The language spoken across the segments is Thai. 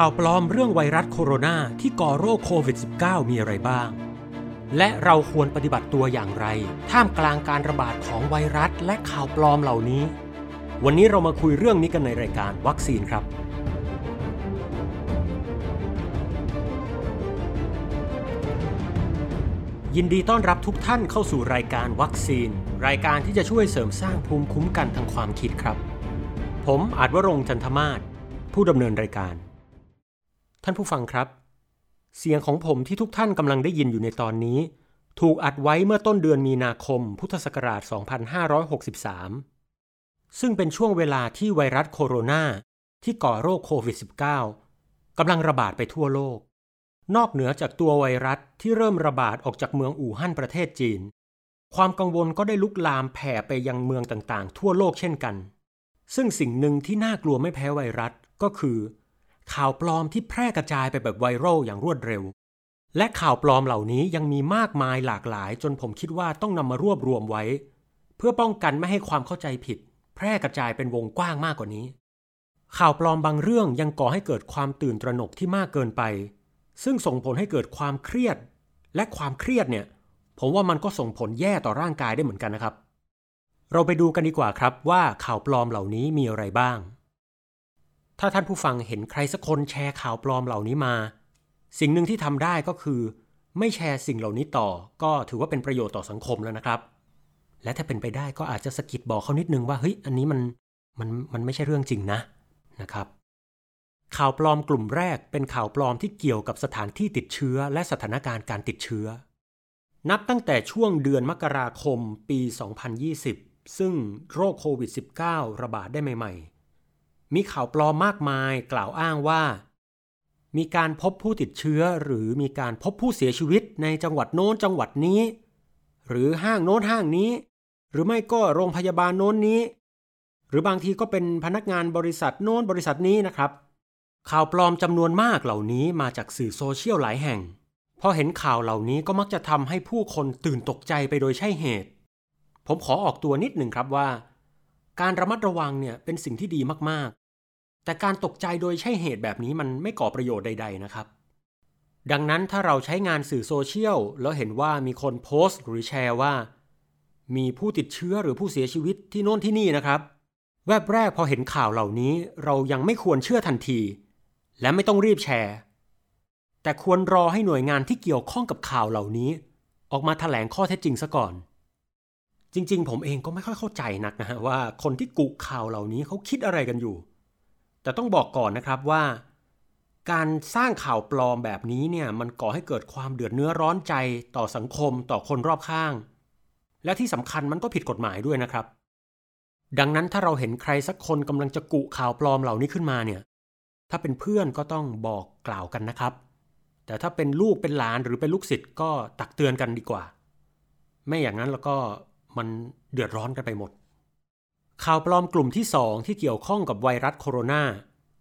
ข่าวปลอมเรื่องไวรัสโคโรนาที่ก่อโรคโควิด -19 มีอะไรบ้าง และเราควรปฏิบัติตัวอย่างไร ท่ามกลางการระบาดของไวรัสและข่าวปลอมเหล่านี้ วันนี้เรามาคุยเรื่องนี้กันในรายการวัคซีนครับยินดีต้อนรับทุกท่านเข้าสู่รายการวัคซีน รายการที่จะช่วยเสริมสร้างภูมิคุ้มกันทางความคิดครับ ผมอาจวรงจันทมาศผู้ดำเนินรายการ ท่านผู้ฟังครับ เสียงของผมที่ทุกท่านกำลังได้ยินอยู่ในตอนนี้ ถูกอัดไว้เมื่อต้นเดือนมีนาคม พุทธศักราช 2563 ซึ่งเป็นช่วงเวลาที่ไวรัสโคโรนาที่ก่อโรคโควิด -19 กำลังระบาดไปทั่วโลก นอกเหนือจากตัวไวรัสที่เริ่มระบาดออกจากเมืองอู่ฮั่นประเทศจีน ความกังวลก็ได้ลุกลามแผ่ไปยังเมืองต่างๆ ทั่วโลกเช่นกัน ซึ่งสิ่งหนึ่งที่น่ากลัวไม่แพ้ไวรัสก็คือ ข่าวปลอมที่แพร่กระจายไปแบบไวรัลอย่างรวดเร็ว และข่าวปลอมเหล่านี้ยังมีมากมายหลากหลาย จนผมคิดว่าต้องนำมารวบรวมไว้ เพื่อป้องกันไม่ให้ความเข้าใจผิด แพร่กระจายเป็นวงกว้างมากกว่านี้ ข่าวปลอมบางเรื่องยังก่อให้เกิดความตื่นตระหนกที่มากเกินไป ซึ่งส่งผลให้เกิดความเครียด และความเครียดเนี่ย ผมว่ามันก็ส่งผลแย่ต่อร่างกายได้เหมือนกันนะครับ เราไปดูกันดีกว่าครับว่าข่าวปลอมเหล่านี้มีอะไรบ้าง ถ้าท่านผู้ฟังเห็นใครสักคนแชร์ข่าวปลอมเหล่านี้มา สิ่งหนึ่งที่ทำได้ก็คือ ไม่แชร์สิ่งเหล่านี้ต่อ ก็ถือว่าเป็นประโยชน์ต่อสังคมแล้วนะครับ และถ้าเป็นไปได้ก็อาจจะสะกิดบอกเขานิดนึงว่าเฮ้ยอันนี้มันมันมันไม่ใช่เรื่องจริงนะนะครับข่าวปลอมกลุ่มแรกเป็นข่าวปลอมที่เกี่ยวกับสถานที่ติดเชื้อ และสถานการณ์การติดเชื้อ นับตั้งแต่ช่วงเดือนมกราคมปี 2020 ซึ่งโรคโควิด -19 ระบาดได้ใหม่ ๆ มีข่าวปลอมมากมายกล่าวอ้างว่า มีการพบผู้ติดเชื้อหรือมีการพบผู้เสียชีวิตในจังหวัดโน้นจังหวัดนี้ หรือห้างโน้นห้างนี้ หรือไม่ก็โรงพยาบาลโน้นนี้ หรือบางทีก็เป็นพนักงานบริษัทโน้นบริษัทนี้นะครับ ข่าวปลอมจำนวนมากเหล่านี้มาจากสื่อโซเชียลหลายแห่งพอเห็นข่าวเหล่านี้ก็มักจะทำให้ผู้คนตื่นตกใจไปโดยใช่เหตุ ผมขอออกตัวนิดหนึ่งครับว่า การระมัดระวังเนี่ยเป็นสิ่งที่ดีมากๆ แต่การตกใจโดยใช่เหตุแบบนี้มันไม่ก่อประโยชน์ใด ๆ นะครับ ดังนั้นถ้าเราใช้งานสื่อโซเชียลแล้วเห็นว่ามีคนโพสต์หรือแชร์ว่า มีผู้ติดเชื้อหรือผู้เสียชีวิตที่โน่นที่นี่นะครับ แวบแรกพอเห็นข่าวเหล่านี้เรายังไม่ควรเชื่อทันที และไม่ต้องรีบแชร์ แต่ควรรอให้หน่วยงานที่เกี่ยวข้องกับข่าวเหล่านี้ ออกมาแถลงข้อเท็จจริงซะก่อน จริง ๆ ผมเองก็ไม่ค่อยเข้าใจนักนะฮะว่าคนที่กุข่าวเหล่านี้เขาคิดอะไรกันอยู่ แต่ต้องบอกก่อนนะครับว่า การสร้างข่าวปลอมแบบนี้เนี่ยมันก่อให้เกิดความเดือดเนื้อร้อนใจต่อสังคมต่อคนรอบข้าง และที่สำคัญมันก็ผิดกฎหมายด้วยนะครับ ดังนั้นถ้าเราเห็นใครสักคนกำลังจะกุข่าวปลอมเหล่านี้ขึ้นมาเนี่ย ถ้าเป็นเพื่อนก็ต้องบอกกล่าวกันนะครับ แต่ถ้าเป็นลูกเป็นหลานหรือเป็นลูกศิษย์ก็ตักเตือนกันดีกว่า ไม่อย่างนั้นแล้วก็ มันเดือดร้อนกันไปหมด ข่าวปลอมกลุ่มที่ 2 ที่เกี่ยวข้องกับไวรัสโคโรนา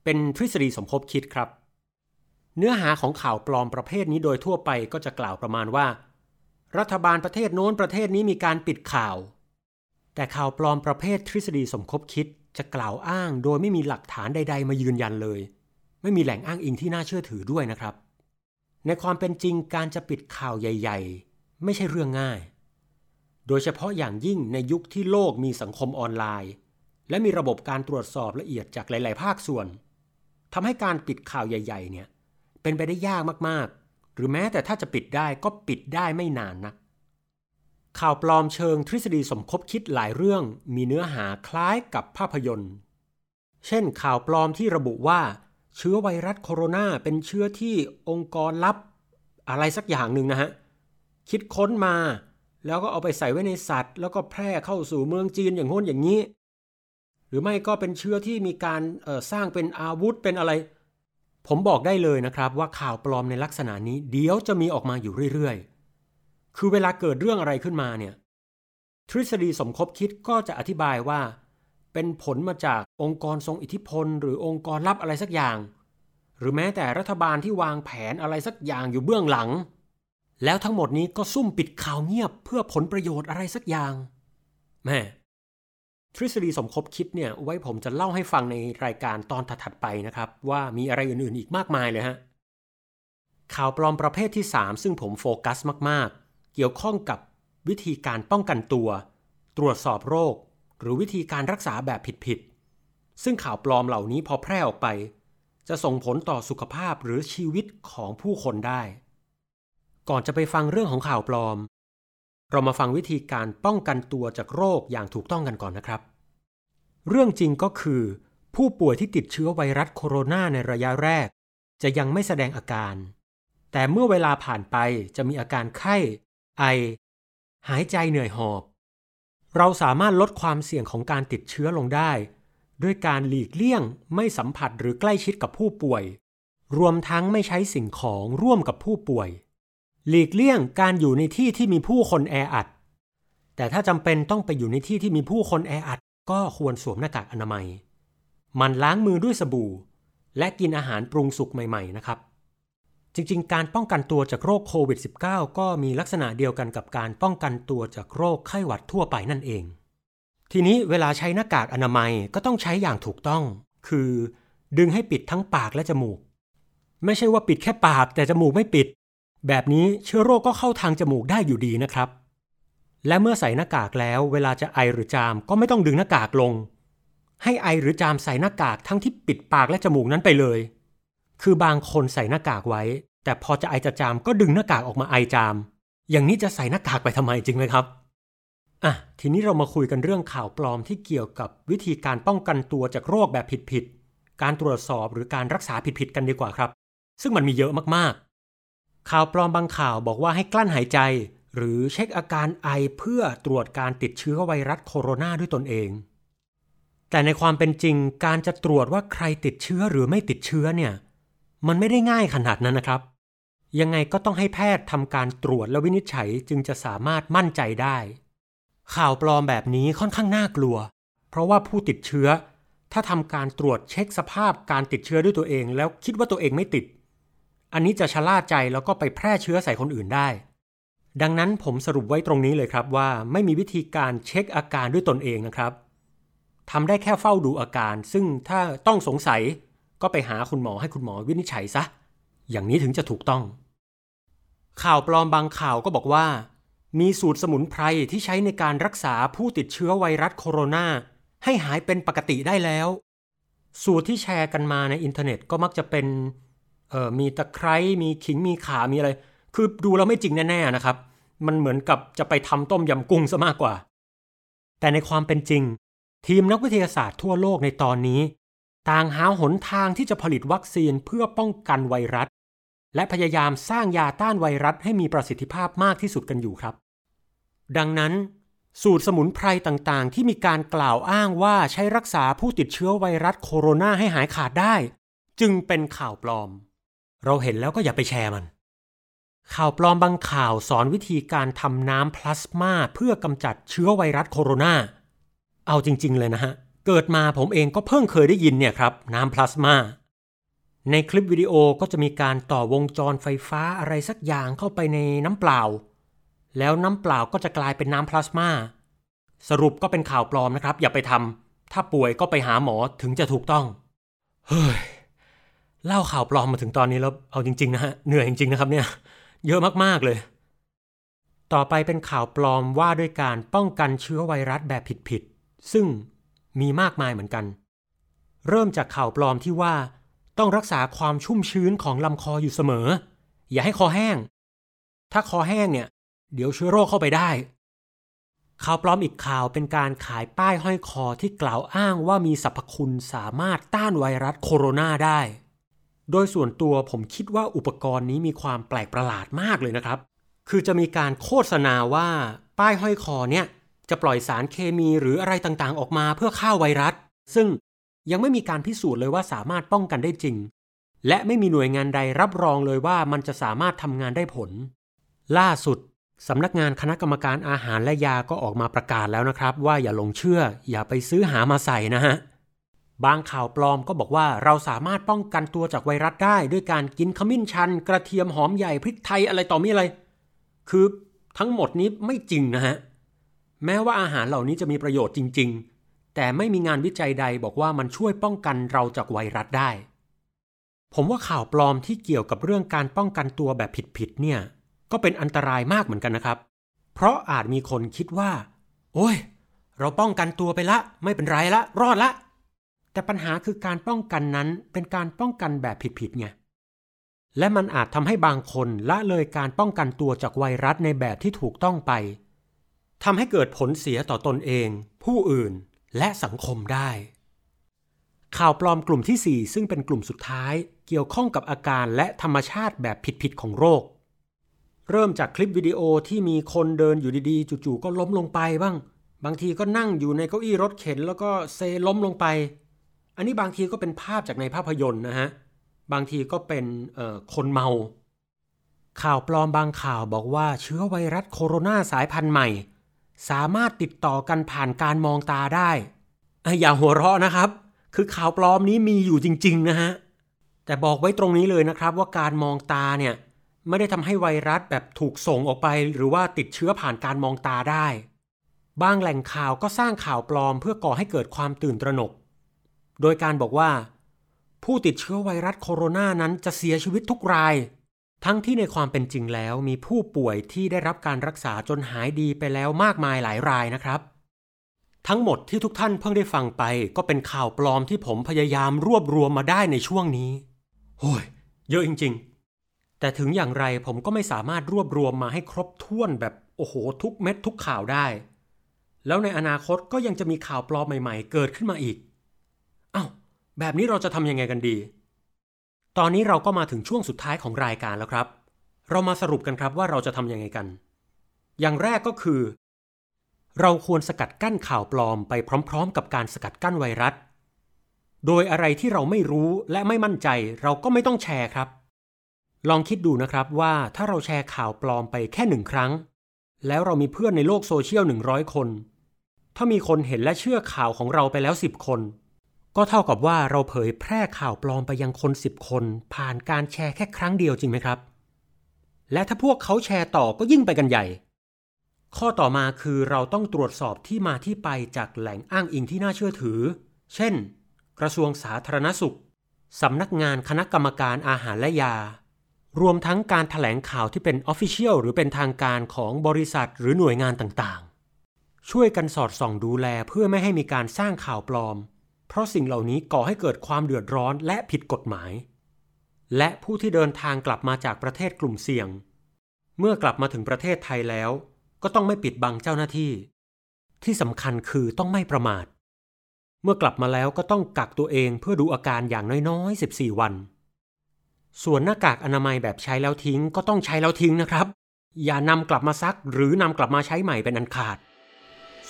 เป็นทฤษฎีสมคบคิดครับ เนื้อหาของข่าวปลอมประเภทนี้โดยทั่วไปก็จะกล่าวประมาณว่า รัฐบาลประเทศโน้นประเทศนี้มีการปิดข่าว แต่ข่าวปลอมประเภททฤษฎีสมคบคิดจะกล่าวอ้างโดยไม่มีหลักฐานใด ๆ มายืนยันเลย ไม่มีแหล่งอ้างอิงที่น่าเชื่อถือด้วยนะครับ ในความเป็นจริงการจะปิดข่าวใหญ่ ๆ ไม่ใช่เรื่องง่าย โดยเฉพาะอย่างยิ่งในยุคที่โลกมีสังคมออนไลน์ และมีระบบการตรวจสอบละเอียดจากหลาย ๆ ภาคส่วนทำให้การปิดข่าวใหญ่ ๆ เนี่ย เป็นไปได้ยากมาก ๆ หรือแม้แต่ถ้าจะปิดได้ก็ปิดได้ไม่นานนัก ข่าวปลอมเชิงทฤษฎีสมคบคิดหลายเรื่อง มีเนื้อหาคล้ายกับภาพยนตร์ เช่น ข่าวปลอมที่ระบุว่า เชื้อไวรัสโคโรนาเป็นเชื้อที่องค์กรลับ อะไรสักอย่างหนึ่งนะฮะ คิดค้นมา แล้วก็เอาไปใส่ไว้ในสัตว์ แล้วก็แพร่เข้าสู่เมืองจีนอย่างโน้นอย่างนี้ หรือไม่ก็เป็นเชื้อที่มีการสร้างเป็นอาวุธเป็นอะไร ผมบอกได้เลยนะครับ ว่าข่าวปลอมในลักษณะนี้เดี๋ยวจะมีออกมาอยู่เรื่อยๆ คือเวลาเกิดเรื่องอะไรขึ้นมาเนี่ยทฤษฎีสมคบคิดก็จะอธิบายว่า เป็นผลมาจากองค์กรทรงอิทธิพล หรือองค์กรลับอะไรสักอย่าง หรือแม้แต่รัฐบาลที่วางแผนอะไรสักอย่างอยู่เบื้องหลัง แล้วทั้งหมดนี้ก็ซุ่มปิดข่าวเงียบเพื่อผลประโยชน์อะไรสักอย่าง แม่ ทฤษฎีสมคบคิดเนี่ย ไว้ผมจะเล่าให้ฟังในรายการตอนถัดๆไปนะครับ ว่ามีอะไรอื่นๆอีกมากมายเลยฮะ ข่าวปลอมประเภทที่ 3 ซึ่งผมโฟกัสมากๆ เกี่ยวข้องกับวิธีการป้องกันตัว ตรวจสอบโรค หรือวิธีการรักษาแบบผิดๆซึ่งข่าวปลอมเหล่านี้พอแพร่ออกไป จะส่งผลต่อสุขภาพหรือชีวิตของผู้คนได้ ก่อนจะไปฟังเรื่องของข่าวปลอม เรามาฟังวิธีการป้องกันตัวจากโรคอย่างถูกต้องกันก่อนนะครับ เรื่องจริงก็คือ ผู้ป่วยที่ติดเชื้อไวรัสโคโรนาในระยะแรก จะยังไม่แสดงอาการ แต่เมื่อเวลาผ่านไปจะมีอาการไข้ ไอ หายใจเหนื่อยหอบ เราสามารถลดความเสี่ยงของการติดเชื้อลงได้ ด้วยการหลีกเลี่ยงไม่สัมผัสหรือใกล้ชิดกับผู้ป่วย รวมทั้งไม่ใช้สิ่งของร่วมกับผู้ป่วย หลีกเลี่ยงการอยู่ในที่ที่มีผู้คนแออัด แต่ถ้าจำเป็นต้องไปอยู่ในที่ที่มีผู้คนแออัด ก็ควรสวมหน้ากากอนามัย มันล้างมือด้วยสบู่ และกินอาหารปรุงสุกใหม่ ๆ นะครับ จริงๆ การป้องกันตัวจากโรคโควิด -19 ก็มีลักษณะเดียวกันกับการป้องกันตัวจากโรคไข้หวัดทั่วไปนั่นเอง ทีนี้เวลาใช้หน้ากากอนามัยก็ต้องใช้อย่างถูกต้อง คือ ดึงให้ปิดทั้งปากและจมูก ไม่ใช่ว่าปิดแค่ปากแต่จมูกไม่ปิด แบบนี้เชื้อโรคก็เข้าทางจมูกได้อยู่ดีนะครับ และเมื่อใส่หน้ากากแล้ว เวลาจะไอหรือจามก็ไม่ต้องดึงหน้ากากลง ให้ไอหรือจามใส่หน้ากากทั้งที่ปิดปากและจมูกนั้นไปเลย คือบางคนใส่หน้ากากไว้ แต่พอจะไอจะจามก็ดึงหน้ากากออกมาไอจาม อย่างนี้จะใส่หน้ากากไปทำไมจริงไหมครับอะทีนี้เรามาคุยกันเรื่องข่าวปลอมที่เกี่ยวกับวิธีการป้องกันตัวจากโรคแบบผิดๆการตรวจสอบหรือการรักษาผิดๆกันดีกว่าครับ ซึ่งมันมีเยอะมากๆ ข่าวปลอมบางข่าวบอกว่าให้กลั้นหายใจ หรือเช็คอาการไอเพื่อตรวจการติดเชื้อไวรัสโคโรนาด้วยตนเอง แต่ในความเป็นจริงการจะตรวจว่าใครติดเชื้อหรือไม่ติดเชื้อเนี่ย มันไม่ได้ง่ายขนาดนั้นนะครับ ยังไงก็ต้องให้แพทย์ทำการตรวจและวินิจฉัยจึงจะสามารถมั่นใจได้ ข่าวปลอมแบบนี้ค่อนข้างน่ากลัว เพราะว่าผู้ติดเชื้อ ถ้าทำการตรวจเช็คสภาพการติดเชื้อด้วยตัวเอง แล้วคิดว่าตัวเองไม่ติด อันนี้จะชะล่าใจแล้วก็ไปแพร่เชื้อใส่คนอื่นได้ ดังนั้นผมสรุปไว้ตรงนี้เลยครับว่าไม่มีวิธีการเช็คอาการด้วยตนเองนะครับทำได้แค่เฝ้าดูอาการ ซึ่งถ้าต้องสงสัยก็ไปหาคุณหมอให้คุณหมอวินิจฉัยซะ อย่างนี้ถึงจะถูกต้อง ข่าวปลอมบางข่าวก็บอกว่า มีสูตรสมุนไพรที่ใช้ในการรักษาผู้ติดเชื้อไวรัสโคโรนาให้หายเป็นปกติได้แล้ว สูตรที่แชร์กันมาในอินเทอร์เน็ตก็มักจะเป็น เอ่อมีตะไคร้มีขิงมีขามีอะไร คือดูแล้วไม่จริงแน่ๆนะครับ มันเหมือนกับจะไปทำต้มยำกุ้งซะมากกว่า แต่ในความเป็นจริง ทีมนักวิทยาศาสตร์ทั่วโลกในตอนนี้ ต่างหาหนทางที่จะผลิตวัคซีนเพื่อป้องกันไวรัส และพยายามสร้างยาต้านไวรัสให้มีประสิทธิภาพมากที่สุดกันอยู่ครับ ดังนั้นสูตรสมุนไพรต่างๆ ที่มีการกล่าวอ้างว่าใช้รักษาผู้ติดเชื้อไวรัสโคโรนาให้หายขาดได้ จึงเป็นข่าวปลอม เราเห็นแล้วก็อย่าไปแชร์มัน ข่าวปลอมบางข่าวสอนวิธีการทำน้ำพลาสมาเพื่อกำจัดเชื้อไวรัสโคโรนา เอาจริง ๆ เลยนะฮะ เกิดมาผมเองก็เพิ่งเคยได้ยินเนี่ยครับน้ำพลาสมาในคลิปวิดีโอก็จะมีการต่อวงจรไฟฟ้าอะไรสักอย่างเข้าไปในน้ำเปล่า แล้วน้ำเปล่าก็จะกลายเป็นน้ำพลาสมาสรุปก็เป็นข่าวปลอมนะครับ อย่าไปทำถ้าป่วยก็ไปหาหมอถึงจะถูกต้อง เฮ้ย เล่าข่าวปลอมมาถึงตอนนี้แล้วเอาจริงๆนะฮะเหนื่อยจริงๆนะครับเนี่ยเยอะมากๆเลย ต่อไปเป็นข่าวปลอมว่าด้วยการป้องกันเชื้อไวรัสแบบผิดๆซึ่งมีมากมายเหมือนกัน เริ่มจากข่าวปลอมที่ว่าต้องรักษาความชุ่มชื้นของลำคออยู่เสมอ อย่าให้คอแห้ง ถ้าคอแห้งเนี่ย เดี๋ยวเชื้อโรคเข้าไปได้ ข่าวปลอมอีกข่าวเป็นการขายป้ายห้อยคอที่กล่าวอ้างว่ามีสรรพคุณสามารถต้านไวรัสโคโรนาได้ โดยส่วนตัวผมคิดว่าอุปกรณ์นี้มีความแปลกประหลาดมากเลยนะครับ คือจะมีการโฆษณาว่าป้ายห้อยคอเนี่ยจะปล่อยสารเคมีหรืออะไรต่างๆ ออกมาเพื่อฆ่าไวรัส ซึ่งยังไม่มีการพิสูจน์เลยว่าสามารถป้องกันได้จริง และไม่มีหน่วยงานใดรับรองเลยว่ามันจะสามารถทำงานได้ผล ล่าสุดสำนักงานคณะกรรมการอาหารและยาก็ออกมาประกาศแล้วนะครับ ว่าอย่าหลงเชื่อ อย่าไปซื้อหามาใส่นะฮะ บางข่าวปลอมก็บอกว่าเราสามารถป้องกันตัวจากไวรัสได้ด้วยการกินขมิ้นชัน กระเทียมหอมใหญ่พริกไทยอะไรต่อมีอะไร คือทั้งหมดนี้ไม่จริงนะฮะ แม้ว่าอาหารเหล่านี้จะมีประโยชน์จริง ๆ แต่ไม่มีงานวิจัยใดบอกว่ามันช่วยป้องกันเราจากไวรัสได้ ผมว่าข่าวปลอมที่เกี่ยวกับเรื่องการป้องกันตัวแบบผิดๆเนี่ย ก็เป็นอันตรายมากเหมือนกันนะครับ เพราะอาจมีคนคิดว่า โอ้ย เราป้องกันตัวไปละ ไม่เป็นไรละ รอดละ แต่ปัญหาคือการป้องกันนั้นเป็นการป้องกันแบบผิดๆไงและมันอาจทำให้บางคนละเลยการป้องกันตัวจากไวรัสในแบบที่ถูกต้องไปทำให้เกิดผลเสียต่อตนเอง ผู้อื่น และสังคมได้ ข่าวปลอมกลุ่มที่ 4 ซึ่งเป็นกลุ่มสุดท้ายเกี่ยวข้องกับอาการและธรรมชาติแบบผิดๆของโรค เริ่มจากคลิปวิดีโอที่มีคนเดินอยู่ดีๆ จู่ๆก็ล้มลงไปบ้าง บางทีก็นั่งอยู่ในเก้าอี้รถเข็นแล้วก็เซล้มลงไป อันนี้บางทีก็เป็นภาพจากในภาพยนตร์นะฮะ บางทีก็เป็นคนเมา ข่าวปลอมบางข่าวบอกว่าเชื้อไวรัสโคโรนาสายพันธุ์ใหม่ สามารถติดต่อกันผ่านการมองตาได้อย่าหัวเราะนะครับ คือข่าวปลอมนี้มีอยู่จริง ๆ นะฮะ แต่บอกไว้ตรงนี้เลยนะครับว่าการมองตาเนี่ยไม่ได้ทำให้ไวรัสแบบถูกส่งออกไป หรือว่าติดเชื้อผ่านการมองตาได้ บางแหล่งข่าวก็สร้างข่าวปลอมเพื่อก่อให้เกิดความตื่นตระหนก โดยการบอกว่า ผู้ติดเชื้อไวรัสโคโรนานั้นจะเสียชีวิตทุกราย ทั้งที่ในความเป็นจริงแล้วมีผู้ป่วยที่ได้รับการรักษาจนหายดีไปแล้วมากมายหลายรายนะครับ ทั้งหมดที่ทุกท่านเพิ่งได้ฟังไปก็เป็นข่าวปลอมที่ผมพยายามรวบรวมมาได้ในช่วงนี้โอ้ยเยอะจริง ๆ แต่ถึงอย่างไรผมก็ไม่สามารถรวบรวมมาให้ครบถ้วนแบบโอ้โห ทุกเม็ดทุกข่าวได้ แล้วในอนาคตก็ยังจะมีข่าวปลอมใหม่ ๆ เกิดขึ้นมาอีก อา้าวแบบนี้เราจะทำยังไงกันดี ตอนนี้เราก็มาถึงช่วงสุดท้ายของรายการแล้วครับ เรามาสรุปกันครับว่าเราจะทำยังไงกัน อย่างแรกก็คือ เราควรสกัดกั้นข่าวปลอมไปพร้อม ๆ กับการสกัดกั้นไวรัส โดยอะไรที่เราไม่รู้และไม่มั่นใจ เราก็ไม่ต้องแชร์ครับ ลองคิดดูนะครับว่าถ้าเราแชร์ข่าวปลอมไปแค่หนึ่งครั้ง แล้วเรามีเพื่อนในโลกโซเชียลหนึ่งร้อยคน ถ้ามีคนเห็นและเชื่อข่าวของเราไปแล้วสิบคน ก็เท่ากับว่าเราเผยแพร่ข่าวปลอมไปยังคนสิบคน ผ่านการแชร์แค่ครั้งเดียวจริงไหมครับ และถ้าพวกเขาแชร์ต่อก็ยิ่งไปกันใหญ่ ข้อต่อมาคือเราต้องตรวจสอบที่มาที่ไปจากแหล่งอ้างอิงที่น่าเชื่อถือ เช่น กระทรวงสาธารณสุขสำนักงานคณะกรรมการอาหารและยา รวมทั้งการถแถลงข่าวที่เป็นออฟฟิเชียลหรือเป็นทางการของบริษัทหรือหน่วยงานต่างๆ ช่วยกันสอดส่องดูแลเพื่อไม่ให้มีการสร้างข่าวปลอม เพราะสิ่งเหล่านี้ก่อให้เกิดความเดือดร้อนและผิดกฎหมาย และผู้ที่เดินทางกลับมาจากประเทศกลุ่มเสี่ยง เมื่อกลับมาถึงประเทศไทยแล้ว ก็ต้องไม่ปิดบังเจ้าหน้าที่ ที่สำคัญคือต้องไม่ประมาท เมื่อกลับมาแล้วก็ต้องกักตัวเองเพื่อดูอาการอย่างน้อยๆ 14 วัน ส่วนหน้ากากอนามัยแบบใช้แล้วทิ้งก็ต้องใช้แล้วทิ้งนะครับ อย่านำกลับมาซักหรือนำกลับมาใช้ใหม่เป็นอันขาด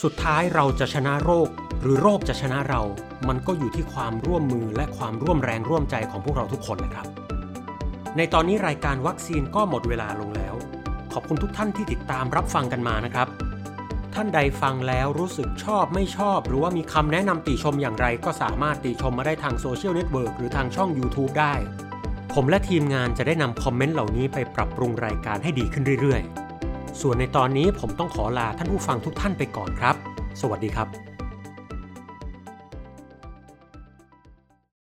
สุดท้ายเราจะชนะโรค หรือโรคจะชนะเรา มันก็อยู่ที่ความร่วมมือและความร่วมแรงร่วมใจของพวกเราทุกคนนะครับ ในตอนนี้รายการวัคซีนก็หมดเวลาลงแล้ว ขอบคุณทุกท่านที่ติดตามรับฟังกันมานะครับ ท่านใดฟังแล้วรู้สึกชอบไม่ชอบ หรือว่ามีคำแนะนำติชมอย่างไร ก็สามารถติชมมาได้ทางโซเชียลเน็ตเวิร์กหรือทางช่อง YouTube ได้ ผมและทีมงานจะได้นำคอมเมนต์เหล่านี้ไปปรับปรุงรายการให้ดีขึ้นเรื่อยๆ ส่วนในตอนนี้ผมต้องขอลาท่านผู้ฟังทุกท่านไปก่อนครับ สวัสดีครับ